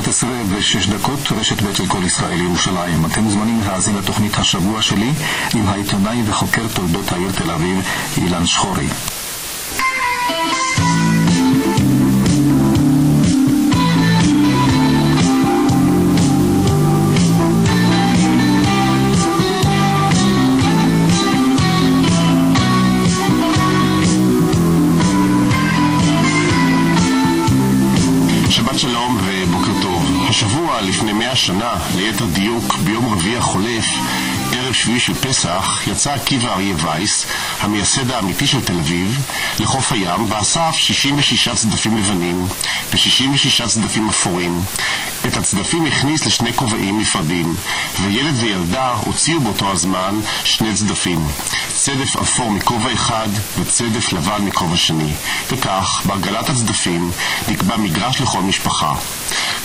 11 ו-6 דקות, רשת ב' של כל ישראל ירושלים. אתם מוזמנים להאזין לתוכנית השבוע שלי עם העיתונאי וחוקר תולדות העיר תל אביב, אילן שחורי. לפני מאה שנה, ליתר דיוק, ביום רביעי החולף, ערב שביעי של פסח, יצא עקיבא אריה וייס, המייסד האמיתי של תל אביב, לחוף הים, ואסף 66 צדפים לבנים ו-66 צדפים אפורים. את הצדפים הכניס לשני כובעים נפרדים, וילד וילדה הוציאו באותו הזמן שני צדפים. צדף אפור מכובע אחד וצדף לבן מכובע שני. וכך, בהגלת הצדפים נקבע מגרש לכל משפחה.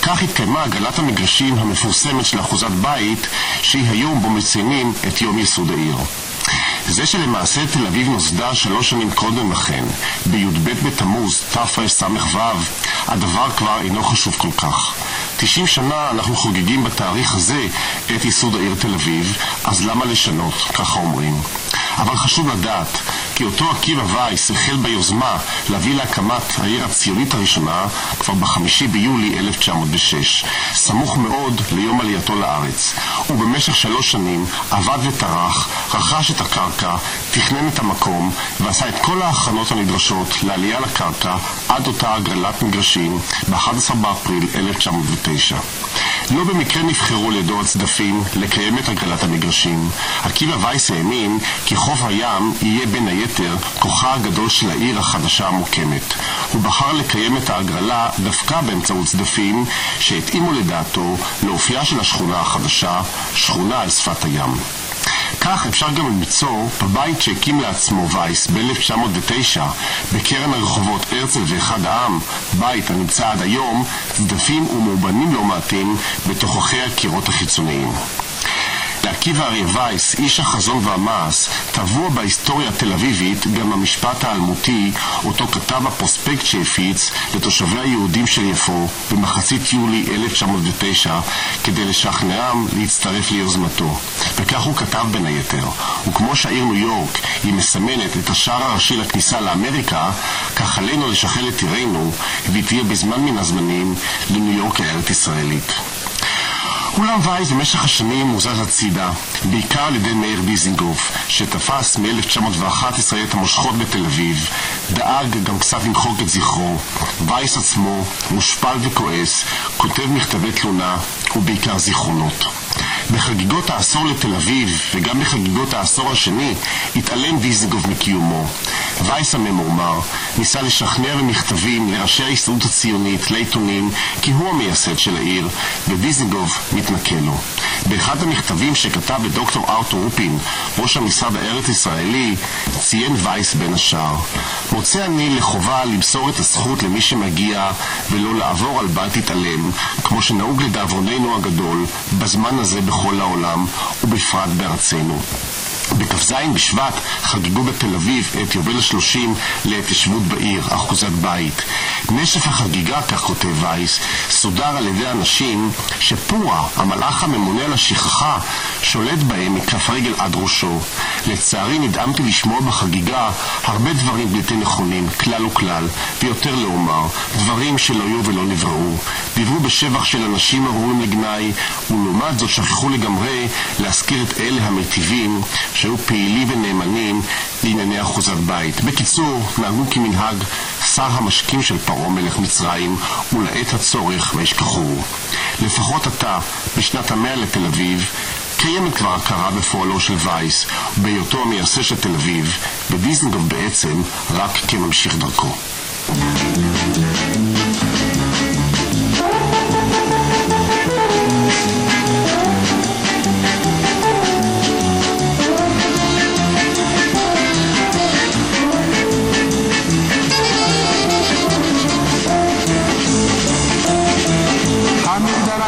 כך התקיימה הגלת המגרשים המפורסמת של אחוזת בית, שהיא היום בו מציינים את יום ייסוד העיר. זה שלמעשה תל אביב נוסדה שלוש שנים קודם לכן, בי"ב בתמוז, תרס"ו, הדבר כבר אינו חשוב כל כך. 90 שנה אנחנו חוגגים בתאריך הזה את ייסוד העיר תל אביב, אז למה לשנות, ככה אומרים. אבל חשוב לדעת כי אותו עקיבא וייס החל ביוזמה להביא להקמת העיר הציונית הראשונה כבר בחמישי ביולי 1906, סמוך מאוד ליום עלייתו לארץ. ובמשך שלוש שנים עבד וטרח, רכש את הקרקע, תכנן את המקום ועשה את כל ההכנות הנדרשות לעלייה לקרקע עד אותה הגרלת מגרשים ב-11 באפריל 1909. לא במקרה נבחרו לידו הצדפים לקיים את הגרלת המגרשים. עקיבא וייס האמין כי חוף הים יהיה בין היתר כוחה הגדול של העיר החדשה המוקמת. הוא בחר לקיים את ההגרלה דווקא באמצעות צדפים שהתאימו לדעתו לאופייה של השכונה החדשה, שכונה על שפת הים. כך אפשר גם למצוא בבית שהקים לעצמו וייס ב-1909 בקרן הרחובות הרצל ואחד העם, בית הנמצא עד היום, צדפים ומאובנים לא מעטים בתוככי הקירות החיצוניים. לעקיבא אריה וייס, איש החזון והמעש, טבוע בהיסטוריה התל אביבית גם המשפט האלמותי, אותו כתב בפרוספקט שהפיץ לתושבי היהודים של יפו במחצית יולי 1909, כדי לשכנעם להצטרף ליוזמתו. וכך הוא כתב בין היתר, וכמו שהעיר ניו יורק היא מסמנת את השער הראשי לכניסה לאמריקה, כך עלינו לשחל את עירנו, והיא תהיה בזמן מן הזמנים לניו יורק הארץ ישראלית. אולם וייס במשך השנים מוזז הצידה, בעיקר על ידי מאיר דיזינגוף, שתפס מ-1911 את המושכות בתל אביב, דאג גם קצת למחוק את זכרו. וייס עצמו, מושפל וכועס, כותב מכתבי תלונה ובעיקר זיכרונות. בחגיגות העשור לתל אביב, וגם בחגיגות העשור השני, התעלם דיזינגוף מקיומו. וייס הממורמר ניסה לשכנע במכתבים לראשי ההסתדרות הציונית, לעיתונים, כי הוא המייסד של העיר, ודיזינגוף מתנכל לו. באחד המכתבים שכתב לדוקטור ארתור רופין, ראש המשרד הארץ-ישראלי, ציין וייס בין השאר: מוצא אני לחובה למסור את הזכות למי שמגיע ולא לעבור על בל תתעלם, כמו שנהוג לדאבוננו הגדול, בזמן הזה בכל העולם, ובפרט בארצנו. בכ"ז בשבט חגגו בתל אביב את יובל השלושים להתיישבות בעיר, אחוזת בית. נשף החגיגה, כך כותב וייס, סודר על ידי אנשים שפורה, המלאך הממונה על השכחה, שולט בהם מכף רגל עד ראשו. לצערי נדהמתי לשמוע בחגיגה הרבה דברים בלתי נכונים, כלל וכלל, ויותר לאומר, דברים שלא היו ולא נבראו. דיברו בשבח של אנשים הראויים לגנאי, ולעומת זאת שכחו לגמרי להזכיר את אלה המיטיבים שהיו פעילים ונאמנים לענייני אחוזת בית. בקיצור, נהגו כמנהג שר המשקים של פרעה מלך מצרים, ולעת הצורך וישכחוהו. לפחות עתה, בשנת המאה לתל אביב, קיימת כבר הכרה בפועלו של וייס, בהיותו המייסד של תל אביב, ודיזנגוף בעצם רק כממשיך דרכו.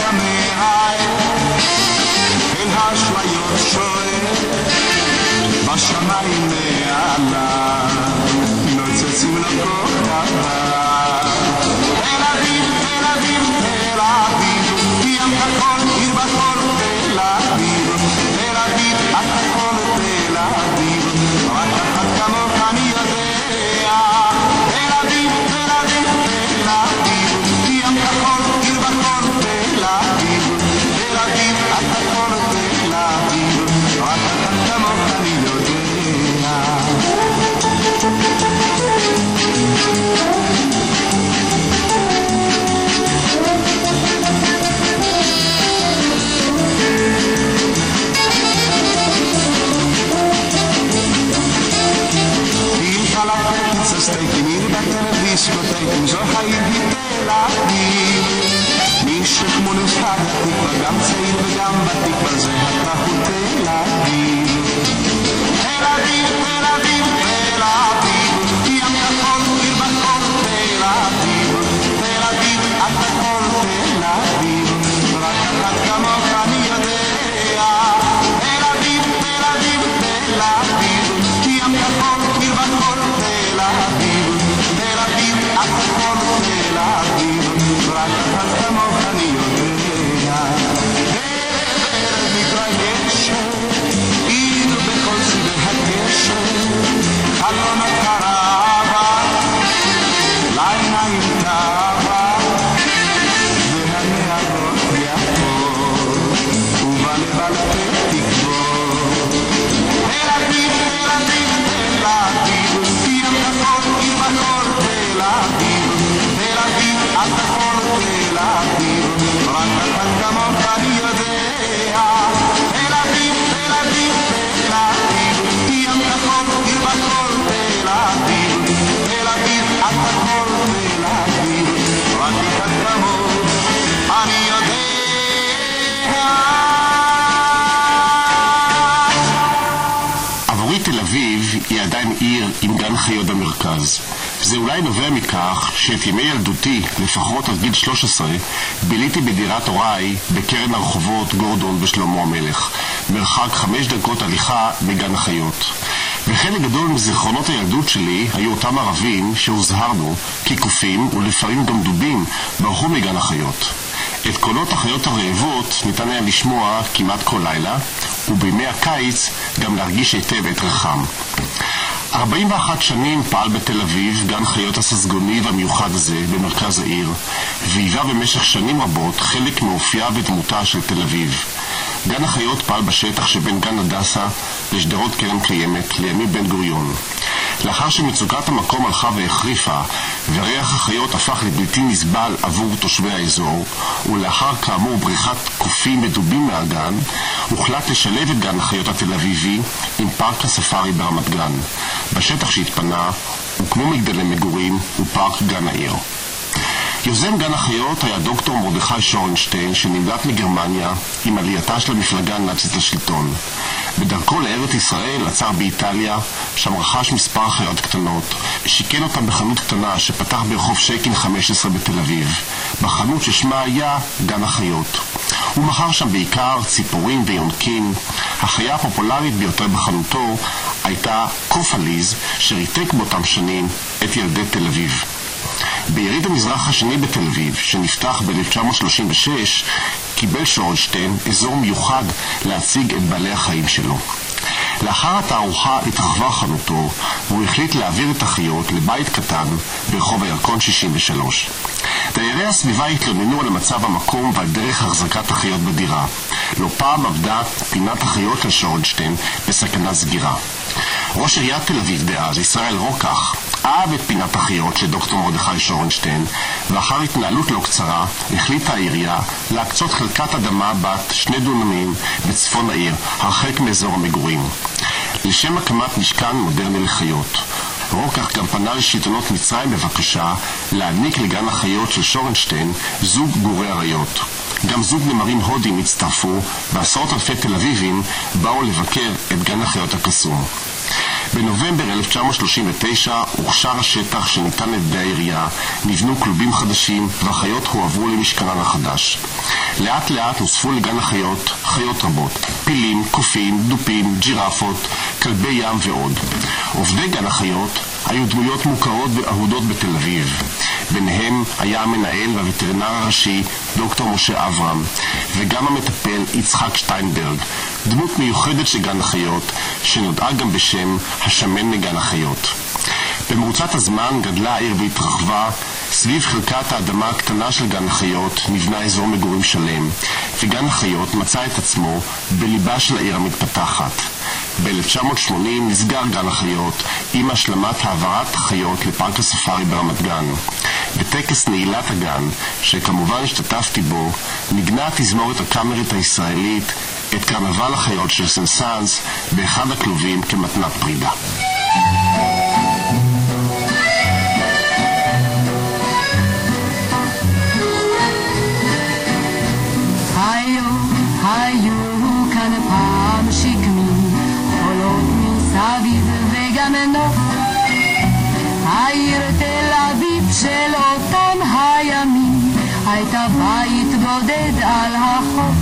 ים אדם פלאפל, פיצה סטייקים, עיר בטלוויסקוטקים, זו העיר היא תל אביב. מי שכמו נסחד התקווה, גם צעיר וגם בתקווה, זה הכך הוא תל חיות במרכז. זה אולי נובע מכך שאת ימי ילדותי, לפחות עד גיל 13, ביליתי בדירת הוריי בקרן הרחובות גורדון ושלמה המלך, מרחק חמש דקות הליכה מגן החיות. וחלק גדול מזיכרונות הילדות שלי היו אותם ערבים שהוזהרנו כי קופים ולפעמים גם דובים ברחו מגן החיות. את קולות החיות הרעבות ניתן היה לשמוע כמעט כל לילה, ובימי הקיץ גם להרגיש היטב את ריחם. 41 שנים פעל בתל אביב גן חיות הססגוני והמיוחד הזה במרכז העיר, והיווה במשך שנים רבות חלק מאופייה ודמותה של תל אביב. גן החיות פעל בשטח שבין גן הדסה לשדרות קרן קיימת לימים בן גוריון. לאחר שמצוקת המקום הלכה והחריפה, וריח החיות הפך לבלתי נסבל עבור תושבי האזור, ולאחר כאמור בריחת קופים ודובים מהגן, הוחלט לשלב את גן החיות התל אביבי עם פארק הספארי ברמת גן. בשטח שהתפנה הוקמו מגדלי מגורים ופארק גן העיר. יוזם גן החיות היה דוקטור מרדכי שורנשטיין, שנמלט מגרמניה עם עלייתה של המפלגה הנאצית לשלטון. בדרכו לארץ ישראל עצר באיטליה, שם רכש מספר חיות קטנות, שיכן אותם בחנות קטנה שפתח ברחוב שייקין 15 בתל אביב, בחנות ששמה היה גן החיות. הוא מכר שם בעיקר ציפורים ויונקים. החיה הפופולרית ביותר בחנותו הייתה קופליז, שריתק באותם שנים את ילדי תל אביב. ביריד המזרח השני בתל אביב, שנפתח ב-1936, קיבל שורנשטיין אזור מיוחד להציג את בעלי החיים שלו. לאחר התערוכה התרחבה חנותו, והוא החליט להעביר את החיות לבית קטן ברחוב הירקון 63. דיירי הסביבה התלוננו על מצב המקום ועל דרך החזקת החיות בדירה. לא פעם עבדה פינת החיות של שורנשטיין בסכנת סגירה. ראש עיריית תל אביב דאז, ישראל רוקח, אהב את פינת החיות של דוקטור מרדכי שורנשטיין, ואחר התנהלות לא קצרה החליטה העירייה להקצות חלקת אדמה בת שני דונמים בצפון העיר, הרחק מאזור המגורים, לשם הקמת משכן מודרני לחיות. רוקח גם פנה לשלטונות מצרים בבקשה להעניק לגן החיות של שורנשטיין זוג גורי אריות. גם זוג נמרים הודים הצטרפו, ועשרות אלפי תל אביבים באו לבקר את גן החיות הקסום. בנובמבר 1939 הוכשר השטח שניתן על ידי העירייה, נבנו כלובים חדשים והחיות הועברו למשכנן החדש. לאט לאט נוספו לגן החיות חיות רבות, פילים, קופים, דופים, ג'ירפות, כלבי ים ועוד. עובדי גן החיות היו דמויות מוכרות ואהודות בתל אביב. ביניהם היה המנהל והווטרינר הראשי דוקטור משה אברהם, וגם המטפל יצחק שטיינברג, דמות מיוחדת של גן החיות, שנודעה גם בשם השמן מגן החיות. במרוצת הזמן גדלה העיר והתרחבה, סביב חלקת האדמה הקטנה של גן החיות נבנה אזור מגורים שלם, וגן החיות מצא את עצמו בליבה של העיר המתפתחת. ב-1980 נסגר גן החיות עם השלמת העברת החיות לפארק הספארי ברמת גן. בטקס נעילת הגן, שכמובן השתתפתי בו, נגנה התזמורת הקאמרית הישראלית את קרנבל החיות של סנסאנס באחד הכלובים כמתנת פרידה. וגמנות. העיר תל אביב של אותם הימים, הייתה בית בודד על החוף.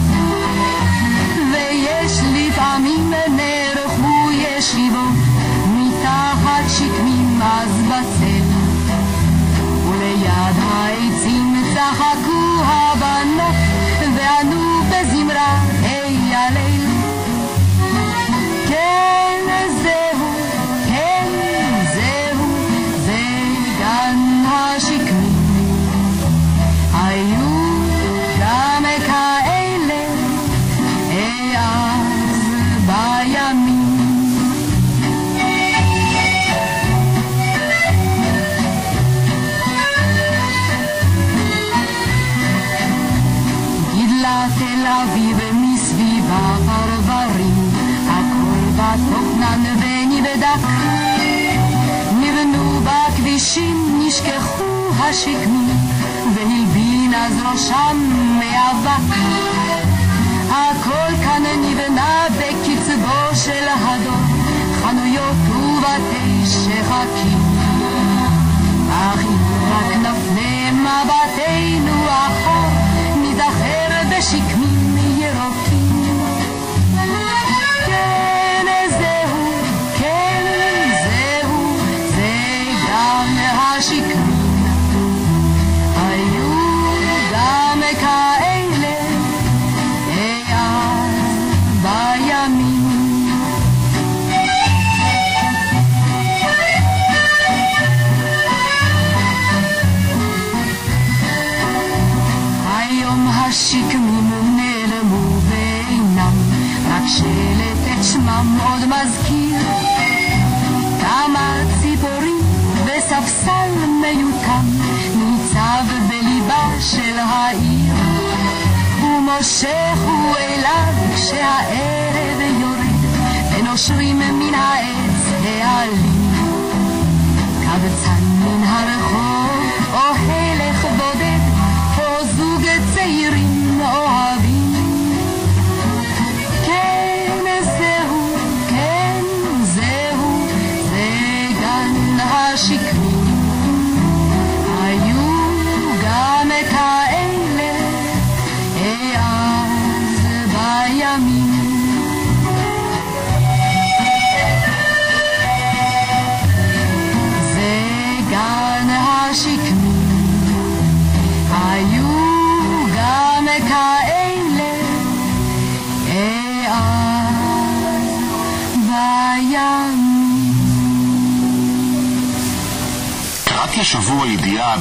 ויש לפעמים נערכו ישיבות, מתחת שקמים אז בצל. וליד העצים צחקו הבנות, וענו בזמרה, השקמים, והלבין אז ראשם מאבק. הכל כאן נבנה בקצבו של הדור, חנויות ובתי שחקים. אך אם רק נפנה מבטנו אחור, ניזכר בשקמים של העיר. ומושכו אליו כשהערב יורד, ונושרים מן העץ העלים.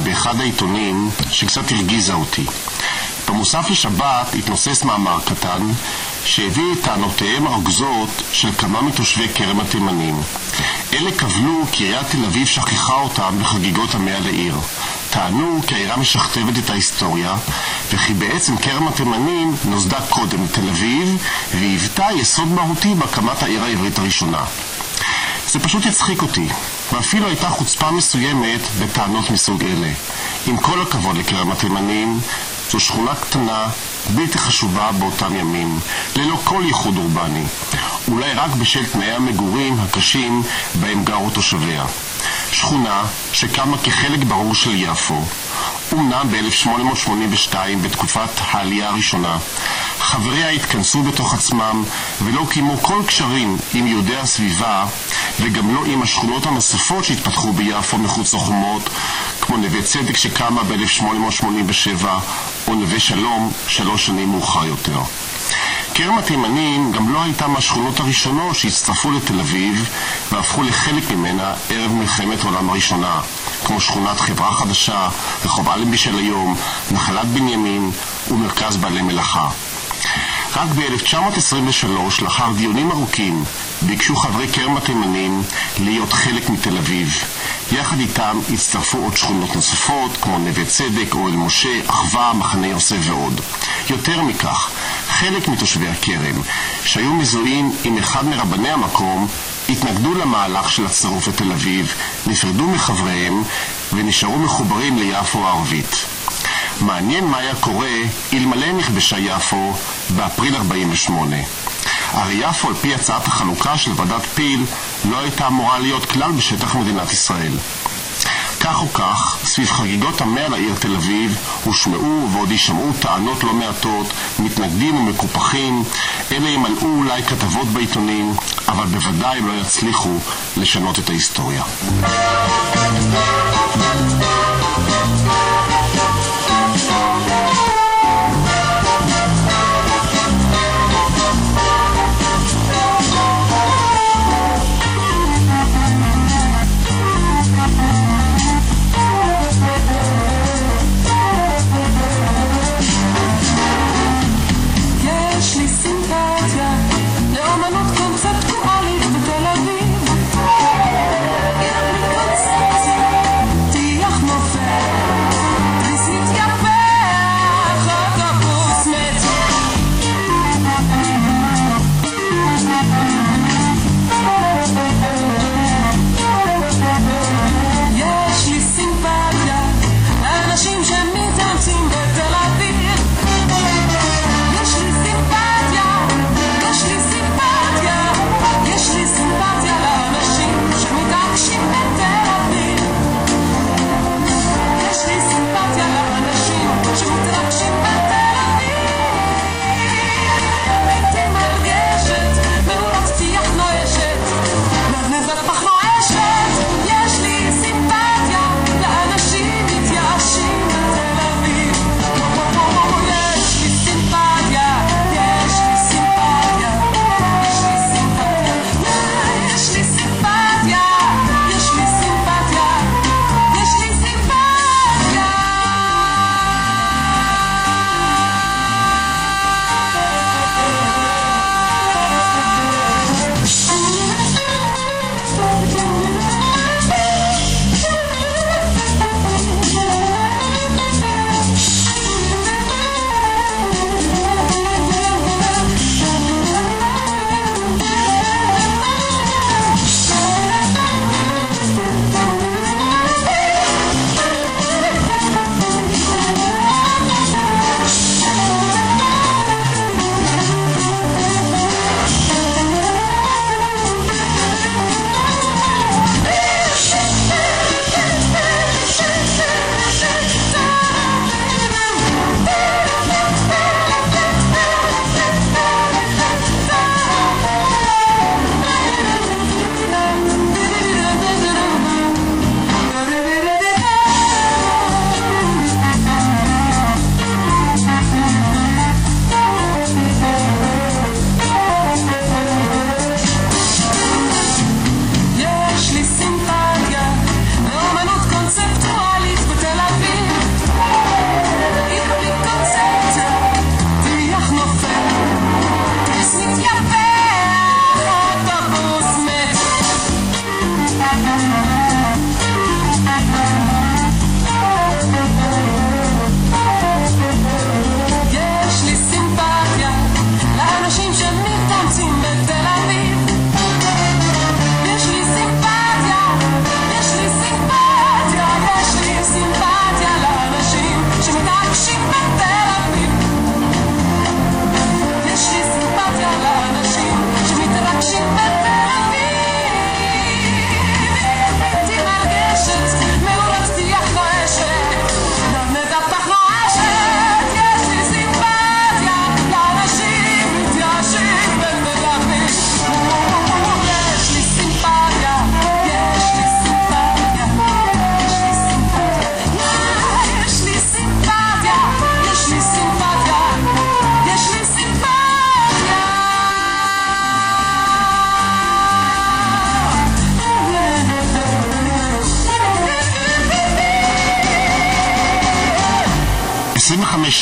באחד העיתונים שקצת הרגיזה אותי. במוסף לשבת התנוסס מאמר קטן שהביא את טענותיהם הרוגזות של כמה מתושבי כרם התימנים. אלה קבלו כי עיריית תל אביב שכחה אותם בחגיגות המאה לעיר. טענו כי העירה משכתבת את ההיסטוריה, וכי בעצם כרם התימנים נוסדה קודם לתל אביב, והיוותה יסוד מהותי בהקמת העיר העברית הראשונה. זה פשוט יצחיק אותי, ואפילו הייתה חוצפה מסוימת בטענות מסוג אלה. עם כל הכבוד לכרם התימנים, זו שכונה קטנה, בלתי חשובה באותם ימים, ללא כל ייחוד אורבני, אולי רק בשל תנאי המגורים הקשים בהם גרו תושביה. שכונה שקמה כחלק ברור של יפו, אומנם ב-1882, בתקופת העלייה הראשונה, חבריה התכנסו בתוך עצמם ולא קיימו כל קשרים עם יהודי הסביבה וגם לא עם השכונות הנוספות שהתפתחו ביפו מחוץ לחומות, כמו נווה צדק שקמה ב-1887 או נווה שלום שלוש שנים מאוחר יותר. כרם התימנים גם לא הייתה מהשכונות הראשונות שהצטרפו לתל אביב והפכו לחלק ממנה ערב מלחמת העולם הראשונה, כמו שכונת חברה חדשה, רחוב אלנבי של היום, נחלת בנימין ומרכז בעלי מלאכה. רק ב-1923, לאחר דיונים ארוכים, ביקשו חברי כרם התימנים להיות חלק מתל אביב. יחד איתם הצטרפו עוד שכונות נוספות, כמו נווה צדק, אוהל משה, אחווה, מחנה יוסף ועוד. יותר מכך, חלק מתושבי הכרם, שהיו מזוהים עם אחד מרבני המקום, התנגדו למהלך של הצירוף לתל אביב, נפרדו מחבריהם ונשארו מחוברים ליפו הערבית. מעניין מה היה קורה אלמלא נכבשה יפו באפריל 48. הרי יפו, על פי הצעת החלוקה של ועדת פיל, לא הייתה אמורה להיות כלל בשטח מדינת ישראל. כך או כך, סביב חגיגות המאה לעיר תל אביב הושמעו ועוד יישמעו טענות לא מעטות, מתנגדים ומקופחים. אלה ימלאו אולי כתבות בעיתונים, אבל בוודאי לא יצליחו לשנות את ההיסטוריה.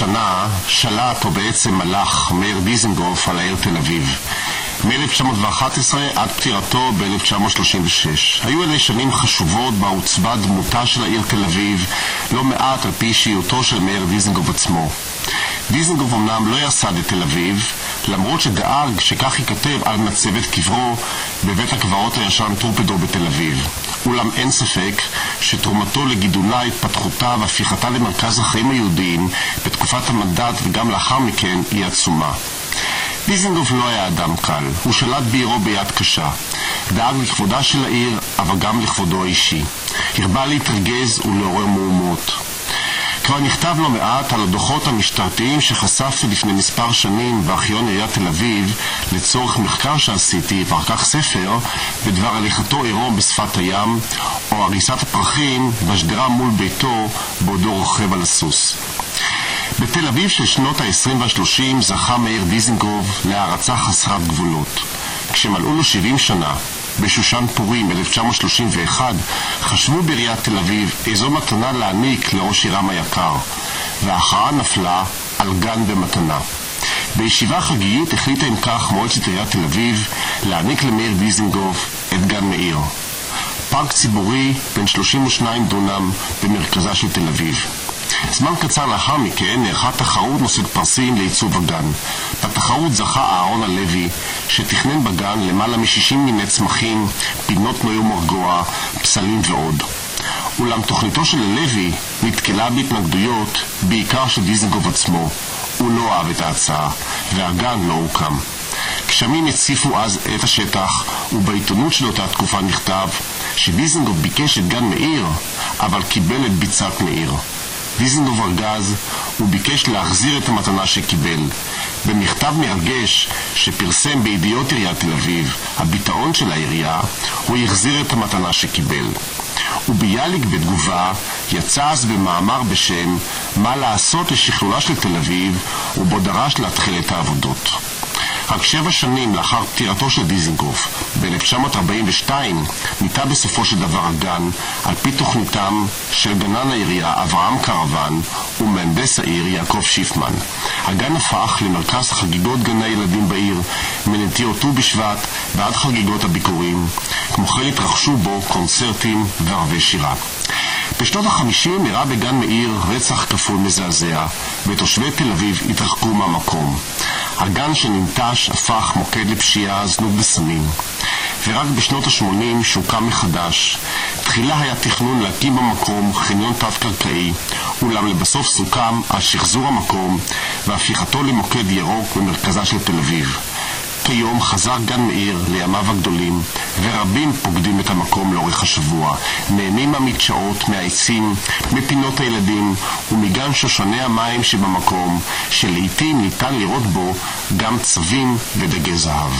שנה שלט, או בעצם מלך, מאיר דיזנגוף על העיר תל אביב. מ-1911 עד פטירתו ב-1936. היו אלה שנים חשובות בה עוצבה דמותה של העיר תל אביב, לא מעט על פי אישיותו של מאיר דיזנגוף עצמו. דיזנגוף אמנם לא יסד את תל אביב, למרות שדאג שכך ייכתב על מצבת קברו בבית הקברות הישן טרופדור בתל אביב. אולם אין ספק שתרומתו לגידולה, התפתחותה והפיכתה למרכז החיים היהודיים בתקופת המנדט וגם לאחר מכן היא עצומה. דיזנגוף לא היה אדם קל, הוא שלט בעירו ביד קשה. דאג לכבודה של העיר, אבל גם לכבודו האישי. הרבה להתרגז ולעורר מהומות. כבר נכתב לא מעט על הדוחות המשטרתיים שחשפתי לפני מספר שנים בארכיון עיריית תל אביב לצורך מחקר שעשיתי, ואחר כך ספר, בדבר הליכתו עירום בשפת הים, או הריסת הפרחים בשדרה מול ביתו בעודו רוכב על הסוס. בתל אביב של שנות ה-20 וה-30 זכה מאיר דיזנגוף להערצה חסרת גבולות. כשמלאו לו 70 שנה, בשושן פורים 1931, חשבו בעיריית תל אביב איזו מתנה להעניק לראש עירם היקר, וההכרעה נפלה על גן במתנה. בישיבה חגיגית החליטה אם כך מועצת עיריית תל אביב להעניק למאיר דיזנגוף את גן מאיר. פארק ציבורי בן 32 דונם במרכזה של תל אביב. זמן קצר לאחר מכן נערכה תחרות נושאת פרסים לעיצוב הגן. בתחרות זכה אהרון הלוי, שתכנן בגן למעלה מ-60 מיני צמחים, פינות נויו מרגוע, פסלים ועוד. אולם תוכניתו של הלוי נתקלה בהתנגדויות, בעיקר של דיזנגוף עצמו. הוא לא אהב את ההצעה, והגן לא הוקם. גשמים הציפו אז את השטח, ובעיתונות של אותה תקופה נכתב שדיזנגוף ביקש את גן מאיר, אבל קיבל את ביצת מאיר. דיזנגוף ארגז, הוא ביקש להחזיר את המתנה שקיבל. במכתב מרגש שפרסם בידיעות עיריית תל אביב, הביטאון של העירייה, הוא החזיר את המתנה שקיבל. וביאליק בתגובה יצא אז במאמר בשם "מה לעשות לשכלולה של תל אביב" ובו דרש להתחיל את העבודות. רק שבע שנים לאחר פטירתו של דיזנגוף, ב-1942, ניטע בסופו של דבר הגן, על פי תוכניתם של גנן העירייה אברהם קרוון ומהנדס העיר יעקב שיפמן. הגן הפך למרכז חגיגות גני הילדים בעיר, מנטיעות ט"ו בשבט ועד חגיגות הביקורים. כמו כן התרחשו בו קונצרטים וערבי שירה. בשנות החמישים אירע בגן מאיר רצח כפול מזעזע, ותושבי תל אביב התרחקו מהמקום. הגן שננטש הפך מוקד לפשיעה, זנות בסמים. ורק בשנות ה-80 שהוקם מחדש. תחילה היה תכנון להקים במקום חניון תת-קרקעי, אולם לבסוף סוכם על שחזור המקום והפיכתו למוקד ירוק במרכזה של תל אביב. כיום חזר גן מאיר לימיו הגדולים, ורבים פוקדים את המקום לאורך השבוע, נהנים מהמדשאות, מהעצים, מפינות הילדים ומגן שושני המים שבמקום, שלעיתים ניתן לראות בו גם צבים ודגי זהב.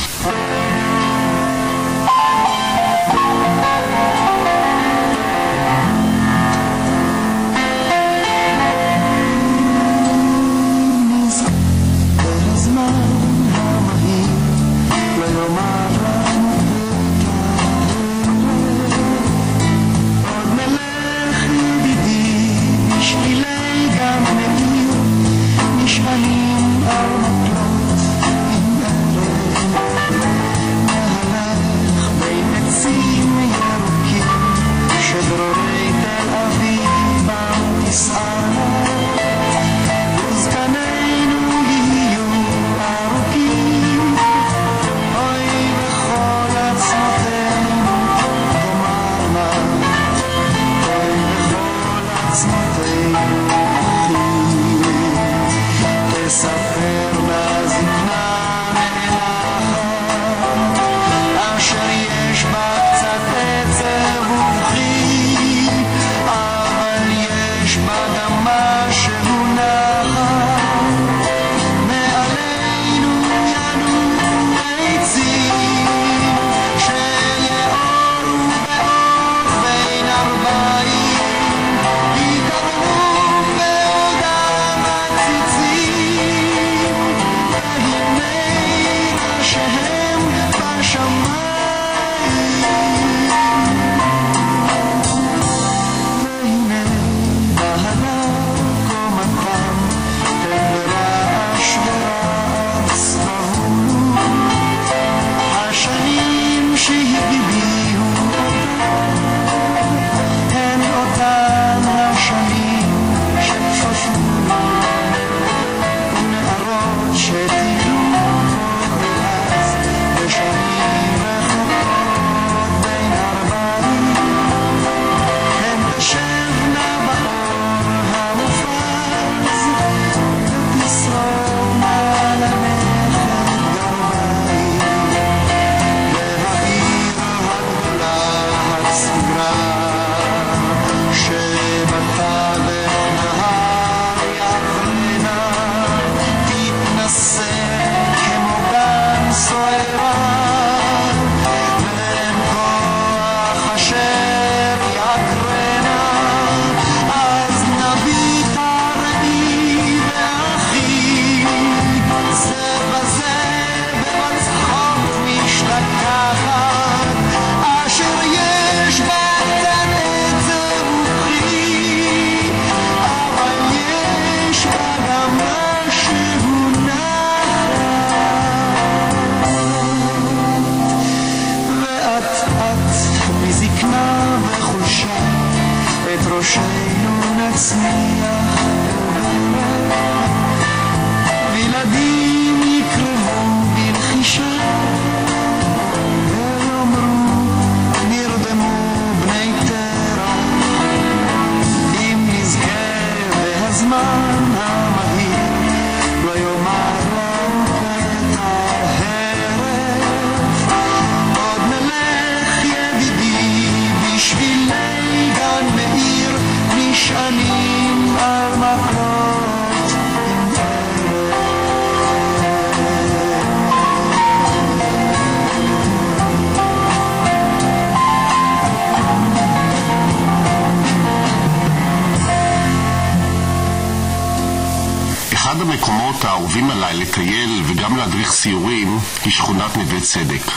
שכונת נווה צדק.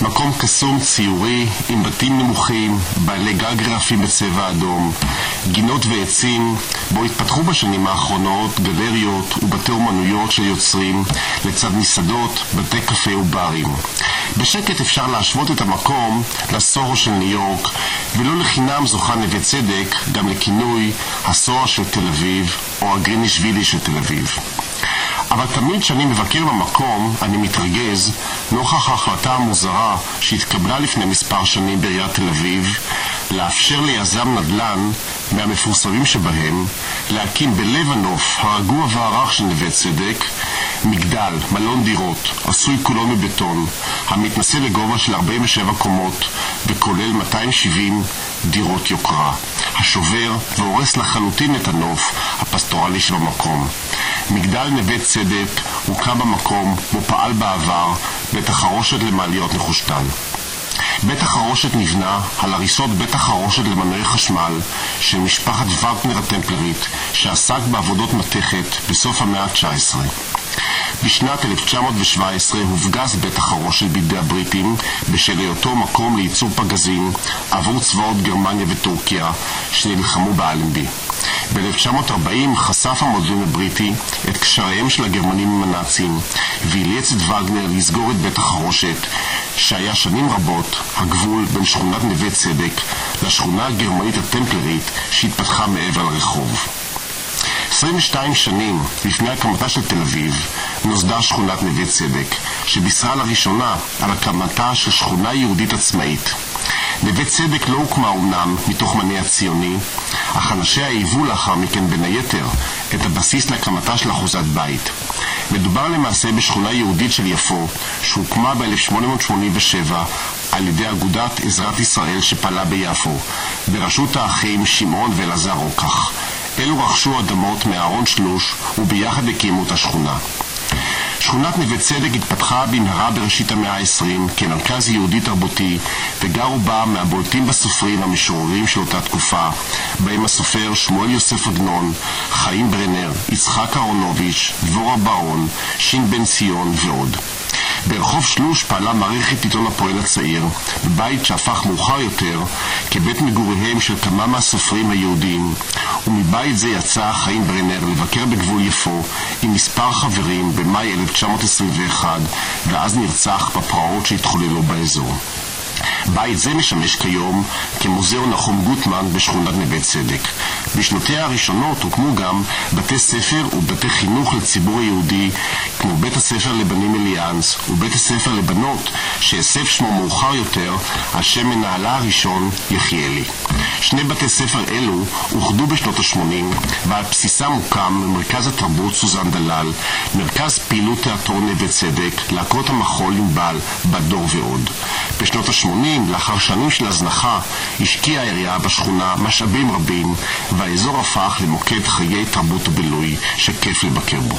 מקום קסום ציורי עם בתים נמוכים, בעלי גג רעפים בצבע אדום, גינות ועצים, בו התפתחו בשנים האחרונות גלריות ובתי אומנויות של יוצרים, לצד מסעדות, בתי קפה וברים. בשקט אפשר להשוות את המקום לסורו של ניו יורק, ולא לחינם זוכה נווה צדק גם לכינוי הסוהר של תל אביב, או הגרינישווילי של תל אביב. אבל תמיד כשאני מבקר במקום, אני מתרגז נוכח ההחלטה המוזרה שהתקבלה לפני מספר שנים בעיריית תל אביב לאפשר ליזם נדל"ן מהמפורסמים שבהם להקים בלב הנוף הרגוע והרך של נווה צדק מגדל, מלון דירות, עשוי כולו מבטון, המתנשא לגובה של 47 קומות וכולל 270 דירות יוקרה, השובר והורס לחלוטין את הנוף הפסטורלי של המקום. מגדל נווה צדק הוקם במקום בו פעל בעבר בית החרושת למעליות נחושתן. בית החרושת נבנה על הריסות בית החרושת למנועי חשמל של משפחת וגנר הטמפלרית שעסק בעבודות מתכת בסוף המאה ה-19. בשנת 1917 הופגז בית החרושת בידי הבריטים בשל היותו מקום לייצור פגזים עבור צבאות גרמניה וטורקיה שנלחמו באלנבי. ב-1940 חשף המודיעין הבריטי את קשריהם של הגרמנים עם הנאצים ואילץ את וגנר לסגור את בית החרושת שהיה שנים רבות הגבול בין שכונת נווה צדק לשכונה הגרמנית הטמפלרית שהתפתחה מעבר לרחוב. 22 שנים לפני הקמתה של תל אביב נוסדה שכונת נווה צדק, שבישרה לראשונה על הקמתה של שכונה יהודית עצמאית. נווה צדק לא הוקמה אומנם מתוך מנה הציוני, אך אנשיה היוו לאחר מכן בין היתר את הבסיס להקמתה של אחוזת בית. מדובר למעשה בשכונה יהודית של יפו, שהוקמה ב-1887 על ידי אגודת עזרת ישראל שפעלה ביפו, בראשות האחים שמעון ואלעזר רוקח. אלו רכשו אדמות מאהרון שלוש וביחד הקימו את השכונה. שכונת נווה צדק התפתחה במהרה בראשית המאה ה-20 כמרכז יהודי תרבותי וגרו בה מהבולטים בסופרים והמשוררים של אותה תקופה בהם הסופר שמואל יוסף עגנון, חיים ברנר, יצחק אהרונוביץ', דבורה ברון, שין בן ציון ועוד. ברחוב שלוש פעלה מערכת עיתון הפועל הצעיר, בבית שהפך מאוחר יותר כבית מגוריהם של כמה מהסופרים היהודים, ומבית זה יצא חיים ברנר לבקר בגבול יפו עם מספר חברים במאי 1921, ואז נרצח בפרעות שהתחוללו באזור. בית זה משמש כיום כמוזיאון נחום גוטמן בשכונת נווה צדק. בשנותיה הראשונות הוקמו גם בתי ספר ובתי חינוך לציבור היהודי, כמו בית הספר לבנים אליאנס ובית הספר לבנות, שהסב שמו מאוחר יותר על שם מנהלה הראשון יחיאלי. שני בתי ספר אלו אוחדו בשנות ה-80, ועל בסיסם הוקם מרכז התרבות סוזן דלל, מרכז פעילות תיאטרון נווה צדק, להקות המחול ענבל, בדור ועוד. בשנות ה-80, לאחר שנים של הזנחה, השקיעה העירייה בשכונה משאבים רבים, והאזור הפך למוקד חיי תרבות ובילוי שכיף לבקר בו.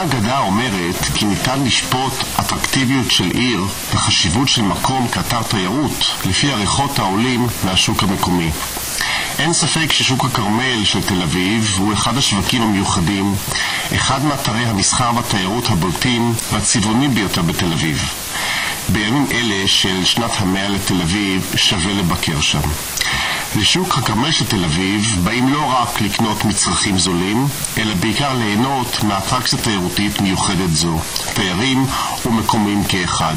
האגדה אומרת כי ניתן לשפוט אטרקטיביות של עיר וחשיבות של מקום כאתר תיירות לפי עריכות העולים מהשוק המקומי. אין ספק ששוק הכרמל של תל אביב הוא אחד השווקים המיוחדים, אחד מאתרי המסחר והתיירות הבולטים והצבעונים ביותר בתל אביב. בימים אלה של שנת המאה לתל אביב שווה לבקר שם. לשוק הכרמל של תל אביב באים לא רק לקנות מצרכים זולים, אלא בעיקר ליהנות מאטרקציה תיירותית מיוחדת זו, תיירים ומקומיים כאחד.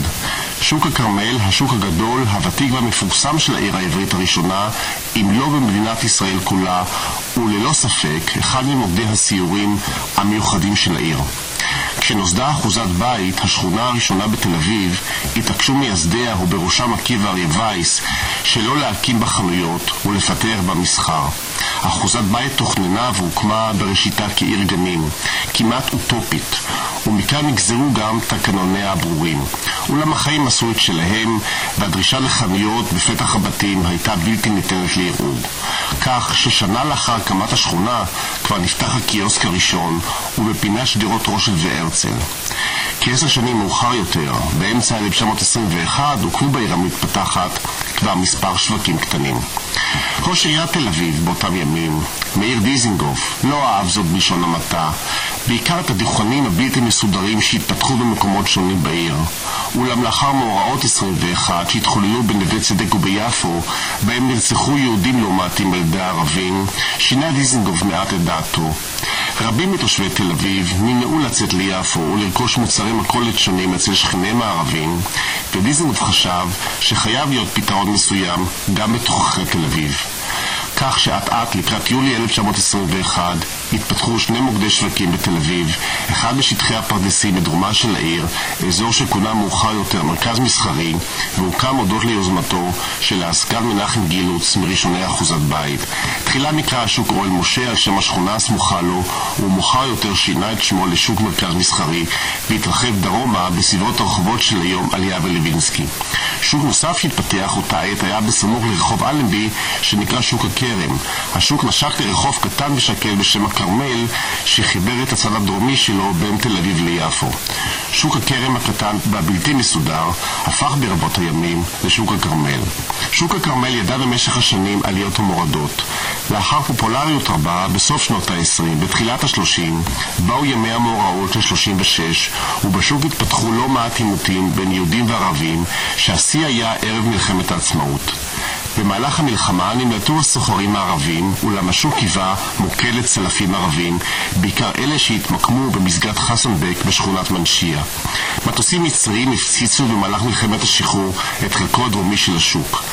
שוק הכרמל, השוק הגדול, הוותיק והמפורסם של העיר העברית הראשונה, אם לא במדינת ישראל כולה, הוא ללא ספק אחד ממוקדי הסיורים המיוחדים של העיר. כשנוסדה אחוזת בית, השכונה הראשונה בתל אביב, התעקשו מייסדיה, ובראשם עקיבא אריה וייס, שלא להקים בה חנויות ולפתח בה מסחר. אחוזת בית תוכננה והוקמה בראשיתה כעיר גנים, כמעט אוטופית, ומכאן נגזרו גם תקנוניה הברורים. אולם החיים עשו את שלהם, והדרישה לחנויות בפתח הבתים הייתה בלתי ניתנת לערעור. כך ששנה לאחר הקמת השכונה כבר נפתח הקיוסק הראשון, ובפינה שדרות רוטשילד והרצל. כעשר שנים מאוחר יותר, באמצע 1921, הוקמו בעיר המתפתחת כבר מספר שווקים קטנים. ראש עיריית תל אביב באותם ימים, מאיר דיזינגוף, לא אהב זאת בלשון המעטה, בעיקר את הדוכנים הבלתי מסודרים שהתפתחו במקומות שונים בעיר. אולם לאחר מאורעות 21 שהתחוללו בנווה צדק וביפו, בהם נרצחו יהודים לא מעטים על ידי הערבים, שינה דיזינגוף מעט את דעתו. רבים מתושבי תל אביב נמנעו לצאת ליפו ולרכוש מוצרי מכולת שונים אצל שכניהם הערבים, ודיזנגוף חשב שחייב להיות פתרון מסוים גם בתוככי תל אביב. כך שאט אט לקראת יולי 1921 התפתחו שני מוקדי שווקים בתל אביב, אחד בשטחי הפרדסים בדרומה של העיר, אזור שכונה מאוחר יותר מרכז מסחרי, והוקם הודות ליוזמתו של העסקן מנחם גילוץ מראשוני אחוזת בית. תחילה נקרא השוק אוהל משה על שם השכונה הסמוכה לו, ומאוחר יותר שינה את שמו לשוק מרכז מסחרי, והתרחב דרומה בסביבות הרחובות של היום עליה ולווינסקי. שוק נוסף שהתפתח אותה עת היה בסמוך לרחוב אלנבי, שנקרא שוק הכרם. השוק נשק לרחוב קטן ושקל בשם הכרמל, שחיבר את הצד הדרומי שלו בין תל אביב ליפו. שוק הכרם הקטן והבלתי מסודר הפך ברבות הימים לשוק הכרמל. שוק הכרמל ידע במשך השנים עליות ומורדות. לאחר פופולריות רבה, בסוף שנות ה-20, בתחילת ה-30, באו ימי המאורעות של 36, ובשוק התפתחו לא מעט עימותים בין יהודים וערבים, שהשיא היה ערב מלחמת העצמאות. במהלך המלחמה נמלטו הסוחרים הערבים, אולם השוק היווה מוקד לצלפים ערבים, בעיקר אלה שהתמקמו במסגד חסנבק בשכונת מנשיה. מטוסים מצריים הפציצו במהלך מלחמת השחרור את חלקו הדרומי של השוק.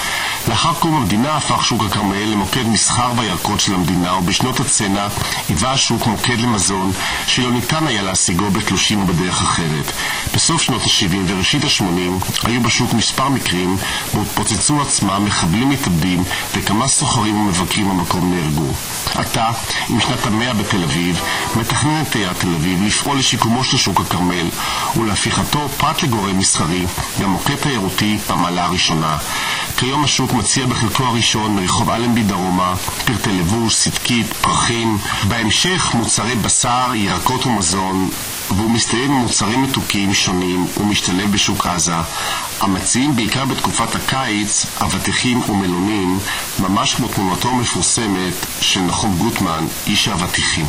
לאחר קום המדינה הפך שוק הכרמל למוקד מסחר וירקות של המדינה, ובשנות הצנע היווה השוק מוקד למזון שלא ניתן היה להשיגו בתלושים ובדרך אחרת. בסוף שנות ה-70 וראשית ה-80 היו בשוק מספר מקרים בו התפוצצו עצמם מחבלים מתאבדים וכמה סוחרים ומבקרים במקום נהרגו. עתה, עם שנת המאה בתל אביב, מתכננת עיריית תל אביב לפעול לשיקומו של שוק הכרמל ולהפיכתו פרט לגורם מסחרי, גם מוקד תיירותי במעלה הראשונה. כיום השוק מציע בחלקו הראשון מרחוב אלנבי דרומה, פרטי לבוש, צדקית, פרחים, בהמשך מוצרי בשר, ירקות ומזון, והוא מסתיים עם מוצרים מתוקים שונים ומשתלב בשוק עזה, המציעים בעיקר בתקופת הקיץ אבטיחים ומלונים, ממש כמו תמונתו המפורסמת של נחום גוטמן, איש האבטיחים.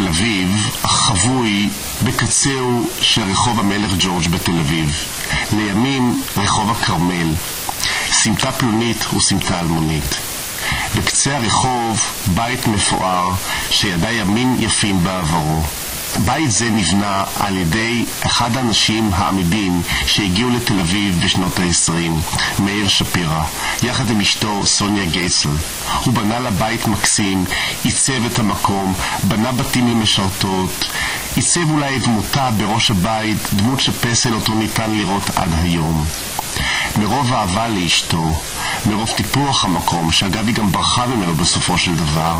בתל אביב, חבוי בקצהו של רחוב המלך ג'ורג' בתל אביב. לימים רחוב הכרמל. סמטה פלונית וסמטה אלמונית. בקצה הרחוב בית מפואר שידע ימים יפים בעברו. בית זה נבנה על ידי אחד האנשים העמידים שהגיעו לתל אביב בשנות ה-20, מאיר שפירא, יחד עם אשתו סוניה גייסל. הוא בנה לה בית מקסים, עיצב את המקום, בנה בתים למשרתות, עיצב אולי את דמותה בראש הבית, דמות שפסל אותו ניתן לראות עד היום. מרוב אהבה לאשתו, מרוב טיפוח המקום, שאגב היא גם ברחה ממנו בסופו של דבר,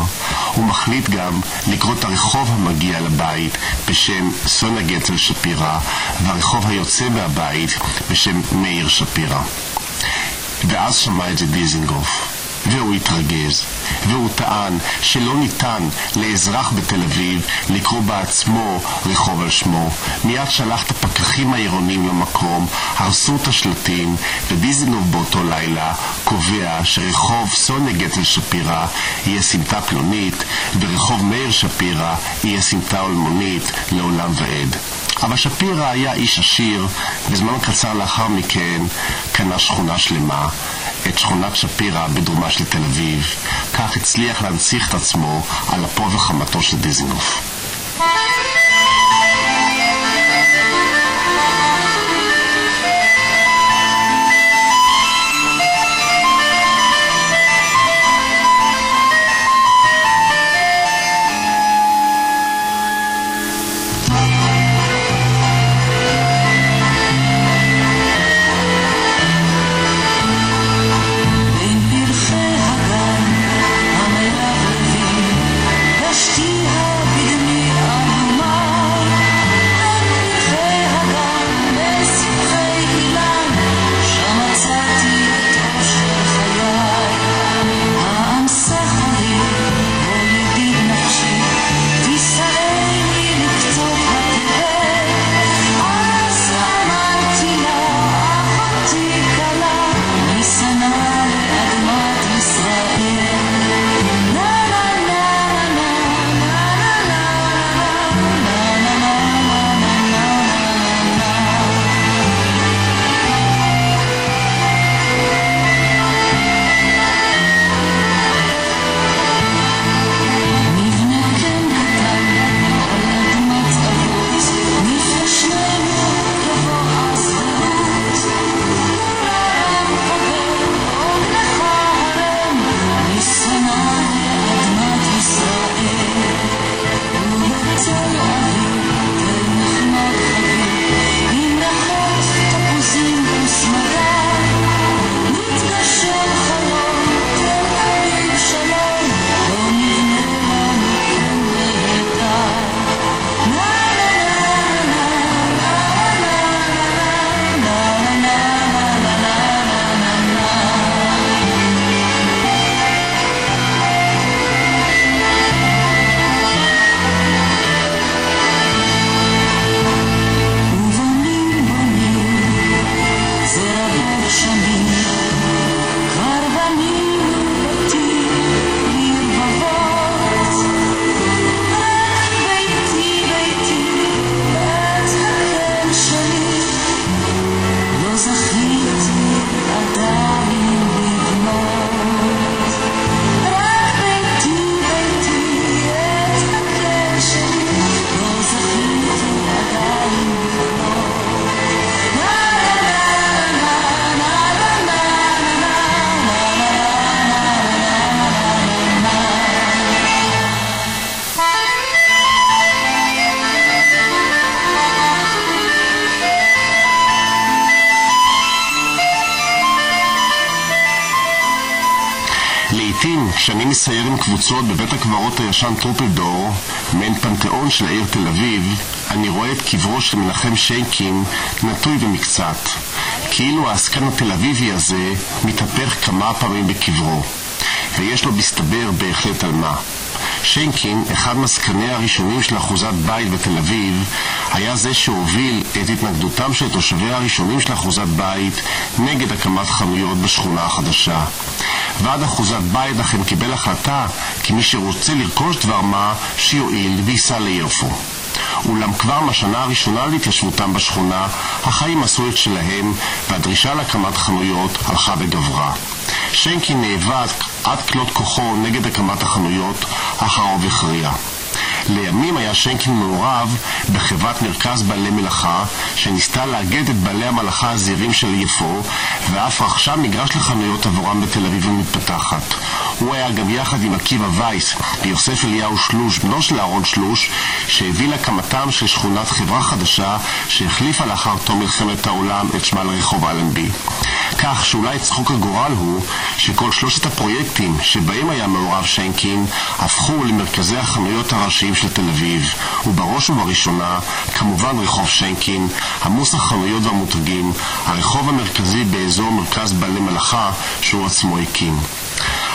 הוא מחליט גם לקרוא את הרחוב המגיע לבית בשם סוניה גצל שפירא, והרחוב היוצא מהבית בשם מאיר שפירא. ואז שמע את זה דיזינגוף. והוא התרגז, והוא טען שלא ניתן לאזרח בתל אביב לקרוא בעצמו רחוב על שמו. מיד שלח את הפקחים העירוניים למקום, הרסו את השלטים, ודיזינגוף באותו לילה קובע שרחוב סוניה גצל שפירא יהיה סמטה פלונית, ורחוב מאיר שפירא יהיה סמטה אלמונית לעולם ועד. אבל שפירא היה איש עשיר, וזמן קצר לאחר מכן קנה שכונה שלמה, את שכונת שפירא בדרומה של תל אביב. כך הצליח להנציח את עצמו על אפו וחמתו של דיזינגוף. קבוצות בבית הקברות הישן טרופלדור, מעין פנתיאון של העיר תל אביב, אני רואה את קברו של מנחם שיינקין נטוי במקצת. כאילו העסקן התל אביבי הזה מתהפך כמה פעמים בקברו. ויש לו מסתבר בהחלט על מה. שיינקין, אחד מעסקניה הראשונים של אחוזת בית בתל אביב, היה זה שהוביל את התנגדותם של תושביה הראשונים של אחוזת בית נגד הקמת חנויות בשכונה החדשה. ועד אחוזת בית אכן קיבל החלטה כי מי שרוצה לרכוש דבר מה, שיועיל וייסע ליפו. אולם כבר מהשנה הראשונה להתיישבותם בשכונה, החיים עשו את שלהם, והדרישה להקמת חנויות הלכה וגברה. שיינקין נאבק עד כלות כוחו נגד הקמת החנויות, אך הרוב הכריע. לימים היה שיינקין מעורב בחברת מרכז בעלי מלאכה, שניסתה לאגד את בעלי המלאכה הזעירים של יפו, ואף רכשה מגרש לחנויות עבורם בתל אביב המתפתחת. הוא היה גם יחד עם עקיבא וייס ויוסף אליהו שלוש, בנו של אהרון שלוש, שהביא להקמתם של שכונת חברה חדשה שהחליפה לאחר תום מלחמת העולם את שמה לרחוב אלנבי. כך שאולי צחוק הגורל הוא שכל שלושת הפרויקטים שבהם היה מעורב שיינקין הפכו למרכזי החנויות הראשיים של תל אביב, ובראש ובראשונה כמובן רחוב שיינקין, עמוס החנויות והמותגים, הרחוב המרכזי באזור מרכז בעלי מלאכה שהוא עצמו הקים.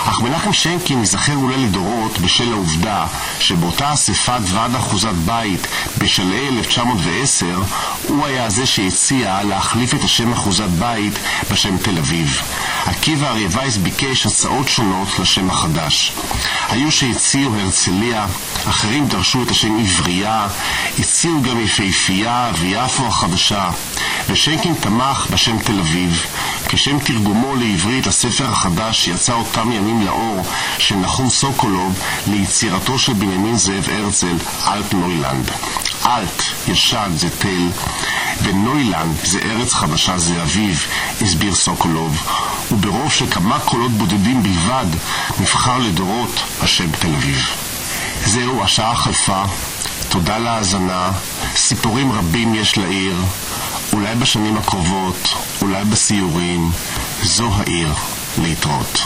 אך מנחם שיינקין ייזכר אולי לדורות בשל העובדה שבאותה אספת ועד אחוזת בית בשלהי 1910 הוא היה זה שהציע להחליף את השם אחוזת בית בשם תל אביב. עקיבא אריה וייס ביקש הצעות שונות לשם החדש. היו שהציעו הרצליה, אחרים דרשו את השם עברייה, הציעו גם יפהפייה ויפו החדשה, ושיינקין תמך בשם תל אביב, כשם תרגומו לעברית הספר החדש שיצא אותם ימים לאור של נחום סוקולוב ליצירתו של בנימין זאב הרצל, אלט נוילנד. אלט, ישן, זה תל, ונוילנד זה ארץ חדשה, זה אביב, הסביר סוקולוב, וברוב של כמה קולות בודדים בלבד נבחר לדורות השם תל אביב. זהו, השעה חלפה, תודה להאזנה, סיפורים רבים יש לעיר, אולי בשנים הקרובות, אולי בסיורים, זו העיר להתראות.